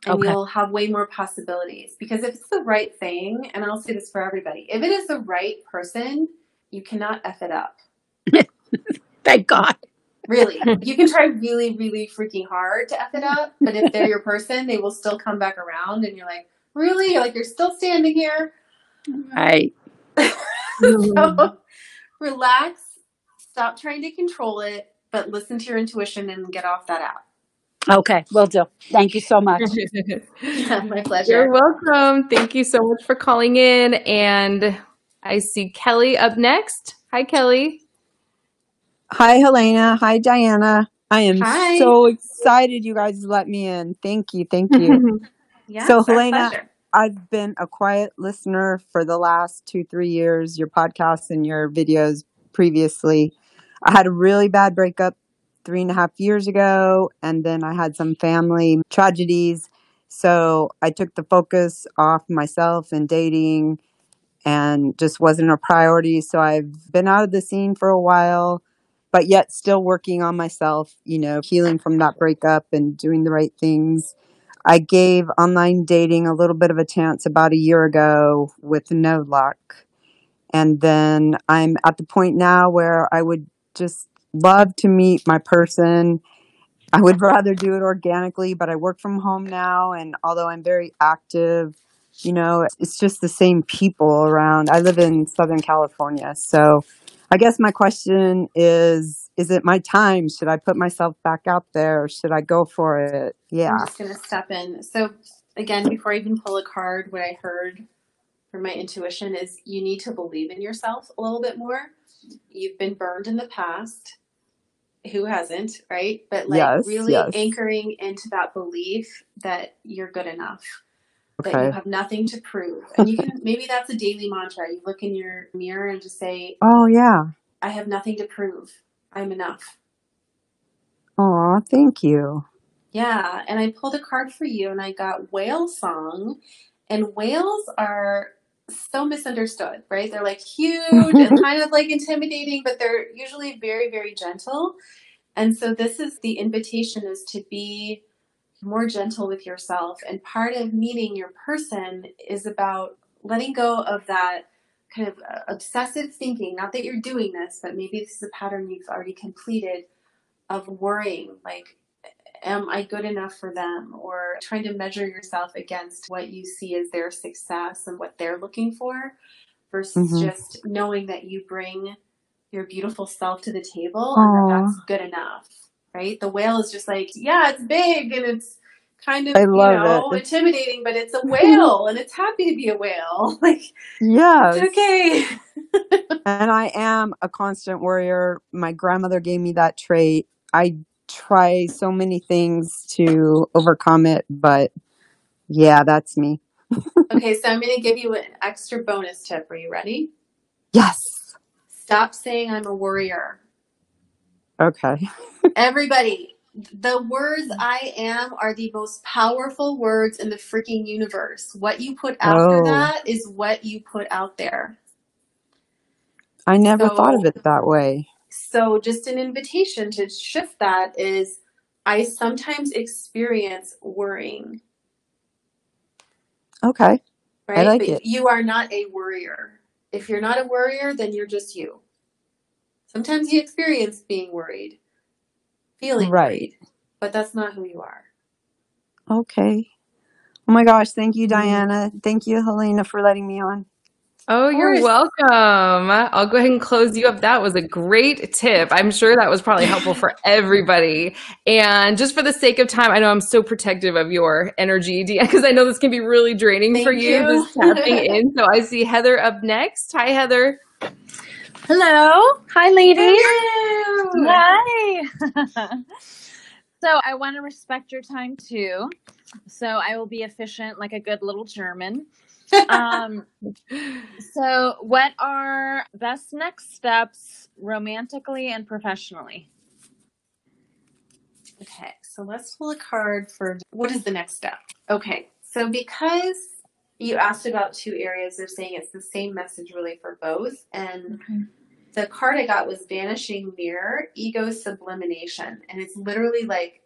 And Okay. you'll have way more possibilities. Because if it's the right thing, and I'll say this for everybody, if it is the right person, you cannot F it up. Thank God. Really. you can try really, really freaking hard to F it up, but if they're your person, they will still come back around and you're like, really? You're like, you're still standing here? Right. Mm-hmm. so relax, stop trying to control it, but listen to your intuition and get off that app. Okay, will do. Thank you so much. Yeah, my pleasure. You're welcome. Thank you so much for calling in. And I see Kelly up next. Hi, Kelly. Hi, Helena. Hi, Diana. I am Hi. so excited you guys let me in. Thank you. Thank you. Yes, So, Helena, pleasure. I've been a quiet listener for the last two, three years, your podcasts and your videos previously. I had a really bad breakup three and a half years ago, and then I had some family tragedies. So I took the focus off myself and dating and just wasn't a priority. So I've been out of the scene for a while, but yet still working on myself, you know, healing from that breakup and doing the right things. I gave online dating a little bit of a chance about a year ago with no luck. And then I'm at the point now where I would just love to meet my person. I would rather do it organically, but I work from home now. And although I'm very active, you know, it's just the same people around. I live in Southern California. So I guess my question is Is it my time? Should I put myself back out there? Should I go for it? Yeah. I'm just going to step in. So, again, before I even pull a card, what I heard from my intuition is you need to believe in yourself a little bit more. You've been burned in the past. Who hasn't, right? But like Yes, really yes. anchoring into that belief that you're good enough, that you have nothing to prove. And you can, maybe that's a daily mantra. You look in your mirror and just say, Oh, yeah. I have nothing to prove. I'm enough. Oh, thank you. Yeah, and I pulled a card for you and I got whale song. And whales are so misunderstood, right? They're like huge and kind of like intimidating, but they're usually very, very gentle. And so this is the invitation is to be more gentle with yourself. And part of meeting your person is about letting go of that kind of uh, obsessive thinking. Not that you're doing this, but maybe this is a pattern you've already completed of worrying, like, am I good enough for them? Or trying to measure yourself against what you see as their success and what they're looking for versus Mhm. just knowing that you bring your beautiful self to the table and that that's good enough, right? The whale is just like, yeah, it's big and it's kind of, I you know, it. It's- intimidating, but it's a whale and it's happy to be a whale. Like, Yeah. it's okay. And I am a constant worrier. My grandmother gave me that trait. I try so many things to overcome it, but yeah, that's me. okay, so I'm going to give you an extra bonus tip. Are you ready? Yes. Stop saying I'm a worrier. Okay. Everybody, the words I am are the most powerful words in the freaking universe. What you put after Oh. that is what you put out there. I never thought of So- it that way. So, just an invitation to shift that is I sometimes experience worrying, Okay. right? like but it. you are not a worrier. If you're not a worrier, then you're just you. Sometimes you experience being worried, feeling Right. worried, but that's not who you are. Okay. Oh my gosh. Thank you, Mhm. Diana. Thank you, Helena, for letting me on. Oh, you're welcome. I'll go ahead and close you up. That was a great tip. I'm sure that was probably helpful for everybody. And just for the sake of time, I know I'm so protective of your energy because I know this can be really draining for Thank you, you. just tapping in. So I see Heather up next. Hi, Heather. Hello. Hi, ladies. Hello. Hi. so I want to respect your time too. So I will be efficient like a good little German. um, so, what are best next steps romantically and professionally? Okay, so let's pull a card for what is the next step? Okay, so because you asked about two areas, they're saying it's the same message really for both. And Okay. the card I got was Vanishing Mirror, Ego Sublimination. And it's literally like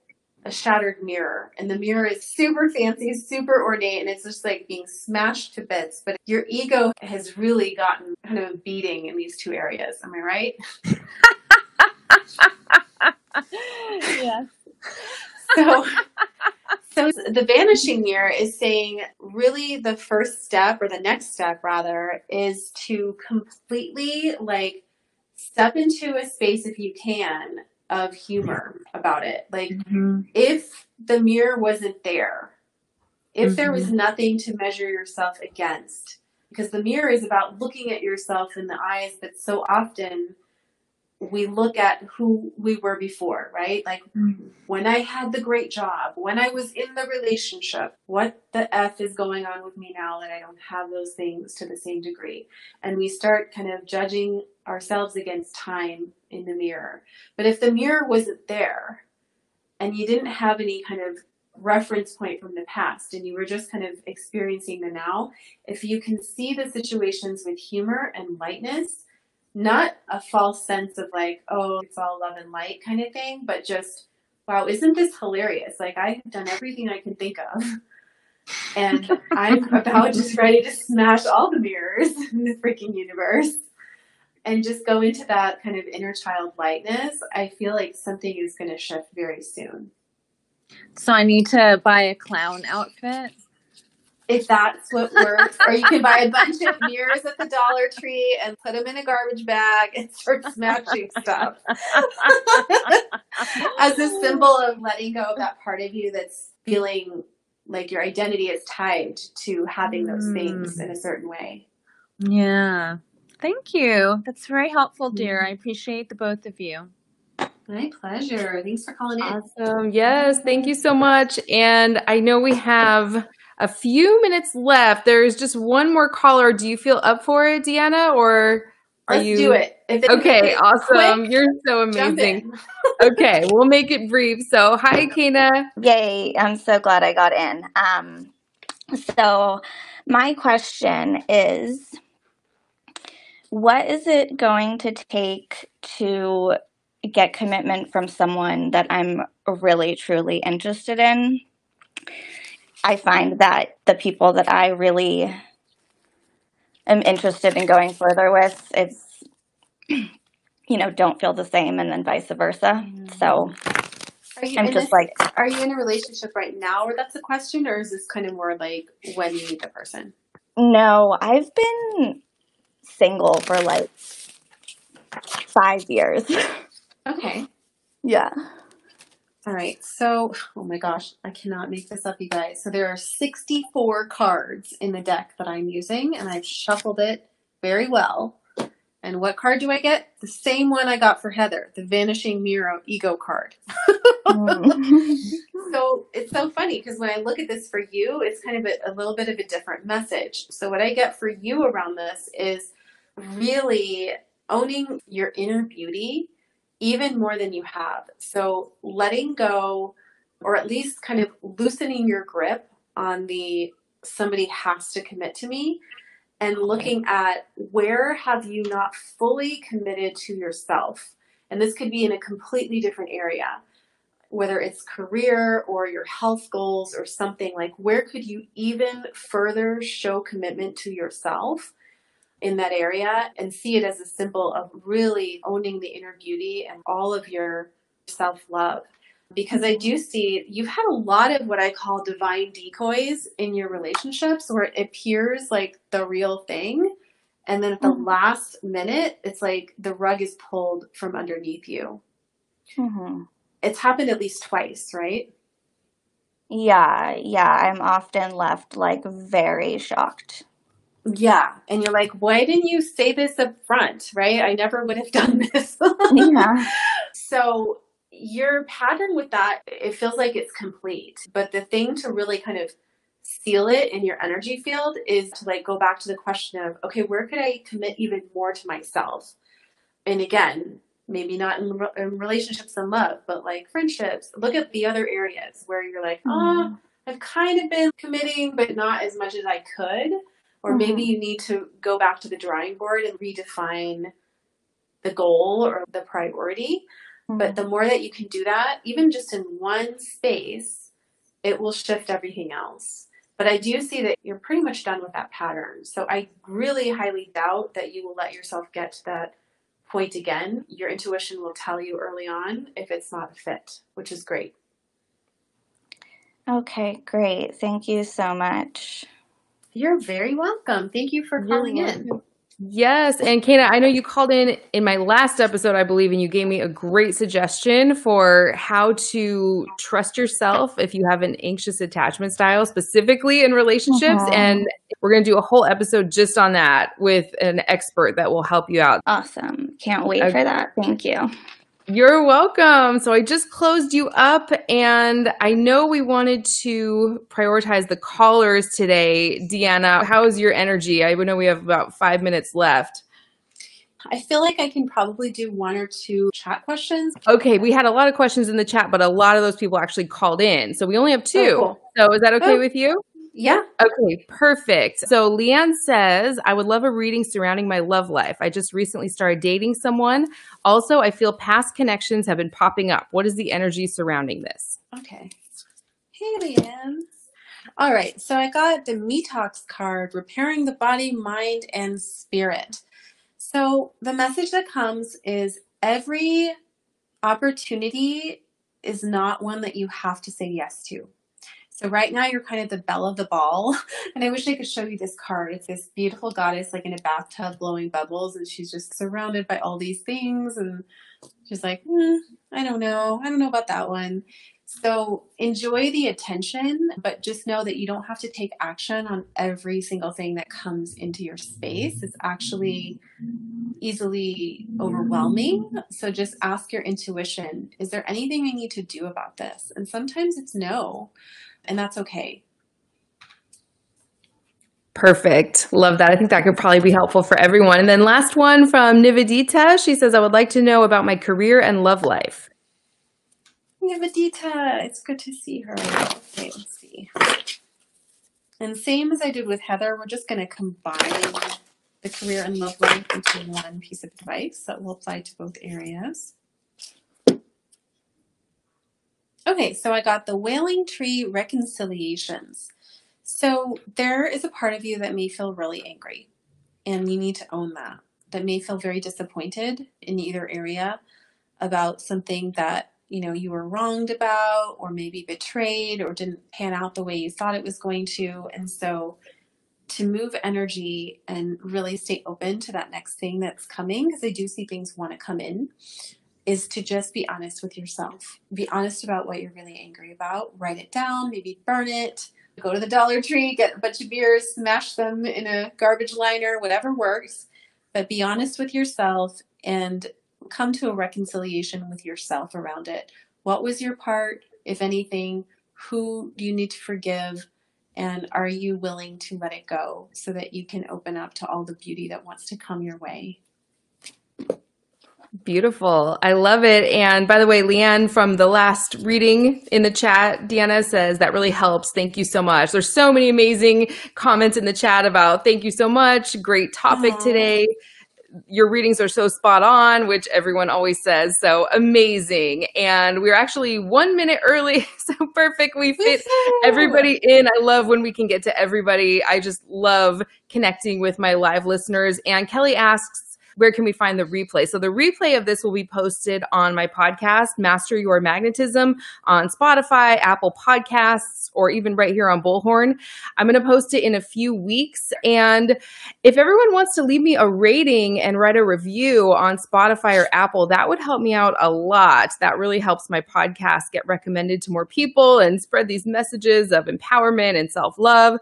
a shattered mirror. And the mirror is super fancy, super ornate, and it's just like being smashed to bits. But your ego has really gotten kind of a beating in these two areas. Am I right? yes. so so the vanishing mirror is saying really the first step or the next step rather is to completely like step into a space if you can of humor about it like Mhm. if the mirror wasn't there if there was nothing to measure yourself against because the mirror is about looking at yourself in the eyes but so often we look at who we were before right like mm-hmm. when I had the great job, when I was in the relationship, what the F is going on with me now that I don't have those things to the same degree? And we start kind of judging ourselves against time in the mirror. But if the mirror wasn't there and you didn't have any kind of reference point from the past and you were just kind of experiencing the now, if you can see the situations with humor and lightness, not a false sense of like, oh, it's all love and light kind of thing, but just wow, isn't this hilarious? Like I've done everything I can think of. And I'm about just ready to smash all the mirrors in the freaking universe. And just go into that kind of inner child lightness. I feel like something is going to shift very soon. So, I need to buy a clown outfit. If that's what works, or you can buy a bunch of mirrors at the Dollar Tree and put them in a garbage bag and start smashing stuff. as a symbol of letting go of that part of you that's feeling like your identity is tied to having those things mm. in a certain way. Yeah. Thank you. That's very helpful, mm-hmm. dear. I appreciate the both of you. My pleasure. Thanks for calling in. Awesome. Yes, thank you so much. And I know we have a few minutes left. There's just one more caller. Do you feel up for it, Diana, or are Let's you do it. If it Okay, if awesome. quick, You're so amazing. okay, we'll make it brief. So, hi, Kana. Yay, I'm so glad I got in. Um, so, my question is what is it going to take to get commitment from someone that I'm really, truly interested in? I find that the people that I really am interested in going further with, it's, you know, don't feel the same, and then vice versa. Mm-hmm. So, Are you I'm just this, like, are you in a relationship right now where that's a question, or is this kind of more like when you meet the person? No, I've been single for like five years. Okay. yeah. All right. So, oh my gosh, I cannot make this up, you guys. So there are 64 cards in the deck that I'm using, and I've shuffled it very well. And what card do I get? The same one I got for Heather, the Vanishing Mirror Ego card. Mm. So it's so funny because when I look at this for you, it's kind of a, a little bit of a different message. So what I get for you around this is really owning your inner beauty even more than you have. So letting go or at least kind of loosening your grip on the somebody has to commit to me and looking at where have you not fully committed to yourself. And this could be in a completely different area whether it's career or your health goals or something like where could you even further show commitment to yourself in that area and see it as a symbol of really owning the inner beauty and all of your self love. Because I do see you've had a lot of what I call divine decoys in your relationships where it appears like the real thing. And then at the last minute, it's like the rug is pulled from underneath you. hmm It's happened at least twice, right? Yeah, yeah. I'm often left like very shocked. Yeah. And you're like, why didn't you say this up front, right? I never would have done this. Yeah. so your pattern with that, it feels like it's complete. But the thing to really kind of seal it in your energy field is to like go back to the question of okay where could i commit even more to myself and again maybe not in, in relationships and love but like friendships look at the other areas where you're like oh i've kind of been committing but not as much as i could or mm-hmm. maybe you need to go back to the drawing board and redefine the goal or the priority mm-hmm. but the more that you can do that even just in one space it will shift everything else but I do see that you're pretty much done with that pattern. So I really highly doubt that you will let yourself get to that point again. Your intuition will tell you early on if it's not a fit, which is great. Okay, great. Thank you so much. You're very welcome. Thank you for calling in. Yes. And Kana, I know you called in in my last episode, I believe, and you gave me a great suggestion for how to trust yourself if you have an anxious attachment style, specifically in relationships. Uh-huh. And we're going to do a whole episode just on that with an expert that will help you out. Awesome. Can't wait okay. for that. Thank you. You're welcome. So I just closed you up, and I know we wanted to prioritize the callers today. Diana, how is your energy? I know we have about five minutes left. I feel like I can probably do one or two chat questions. Okay, we had a lot of questions in the chat, but a lot of those people actually called in. So we only have two. Oh, cool. So is that okay oh. with you? Yeah. Okay, perfect. So Leanne says, I would love a reading surrounding my love life. I just recently started dating someone. Also, I feel past connections have been popping up. What is the energy surrounding this? Okay. Hey, Leanne. All right, so I got the Detox card, repairing the body, mind, and spirit. So the message that comes is every opportunity is not one that you have to say yes to. So right now you're kind of the belle of the ball. And I wish I could show you this card. It's this beautiful goddess like in a bathtub blowing bubbles and she's just surrounded by all these things and she's like, mm, I don't know. I don't know about that one. So enjoy the attention, but just know that you don't have to take action on every single thing that comes into your space. It's actually easily overwhelming. So just ask your intuition, is there anything I need to do about this? And sometimes it's no and that's okay. Perfect. Love that. I think that could probably be helpful for everyone. And then last one from Nivedita. She says, I would like to know about my career and love life. Nivedita, it's good to see her. Okay, let's see. And same as I did with Heather, we're just going to combine the career and love life into one piece of advice that will apply to both areas. Okay, so I got the Wailing Tree Reconciliations. So there is a part of you that may feel really angry, and you need to own that. That may feel very disappointed in either area about something that you know you were wronged about, or maybe betrayed, or didn't pan out the way you thought it was going to. And so to move energy and really stay open to that next thing that's coming, because I do see things want to come in is to just be honest with yourself. Be honest about what you're really angry about. Write it down, maybe burn it. Go to the Dollar Tree, get a bunch of beers, smash them in a garbage liner, whatever works. But be honest with yourself and come to a reconciliation with yourself around it. What was your part, if anything? Who do you need to forgive? And are you willing to let it go so that you can open up to all the beauty that wants to come your way? Beautiful. I love it. And by the way, Leanne from the last reading in the chat, Diana says that really helps. Thank you so much. There's so many amazing comments in the chat about thank you so much. Great topic Aww. today. Your readings are so spot on, which everyone always says. So amazing. And we're actually one minute early. So perfect. We fit everybody in. I love when we can get to everybody. I just love connecting with my live listeners. And Kelly asks, where can we find the replay? So the replay of this will be posted on my podcast, Master Your Magnetism, on Spotify, Apple Podcasts, or even right here on Bullhorn. I'm going to post it in a few weeks. And if everyone wants to leave me a rating and write a review on Spotify or Apple, that would help me out a lot. That really helps my podcast get recommended to more people and spread these messages of empowerment and self love.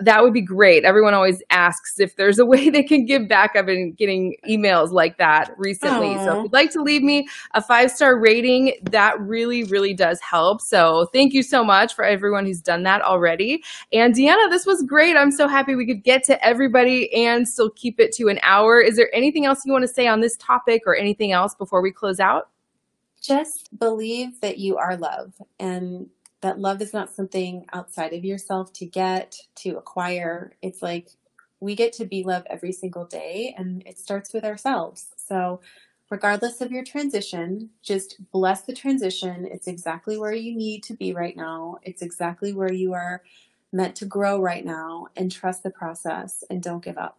That would be great. Everyone always asks if there's a way they can give back. I've been getting emails like that recently. Aww. So if you'd like to leave me a five star rating, that really, really does help. So thank you so much for everyone who's done that already. And Diana, this was great. I'm so happy we could get to everybody and still keep it to an hour. Is there anything else you want to say on this topic or anything else before we close out? Just believe that you are love and that love is not something outside of yourself to get, to acquire. It's like we get to be love every single day, and it starts with ourselves. So, regardless of your transition, just bless the transition. It's exactly where you need to be right now, it's exactly where you are meant to grow right now, and trust the process and don't give up.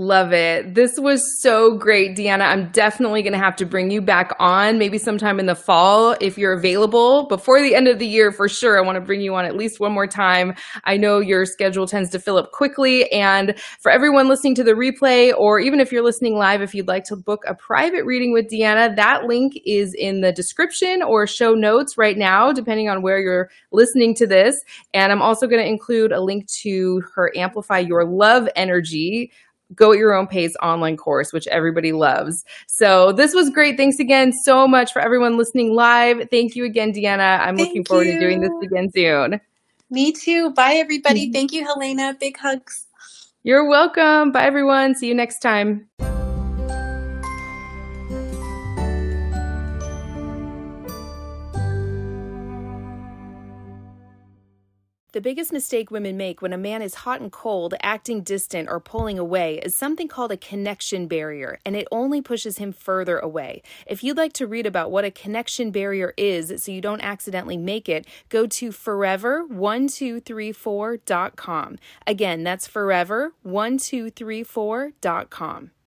Love it. This was so great, Diana. I'm definitely going to have to bring you back on maybe sometime in the fall if you're available before the end of the year for sure. I want to bring you on at least one more time. I know your schedule tends to fill up quickly. And for everyone listening to the replay, or even if you're listening live, if you'd like to book a private reading with Diana, that link is in the description or show notes right now, depending on where you're listening to this. And I'm also going to include a link to her Amplify Your Love Energy go at your own pace online course, which everybody loves. So this was great. Thanks again so much for everyone listening live. Thank you again, Diana. I'm Thank looking forward you. to doing this again soon. Me too. Bye, everybody. Mm-hmm. Thank you, Helena. Big hugs. You're welcome. Bye, everyone. See you next time. The biggest mistake women make when a man is hot and cold, acting distant, or pulling away is something called a connection barrier, and it only pushes him further away. If you'd like to read about what a connection barrier is so you don't accidentally make it, go to forever1234.com. Again, that's forever1234.com.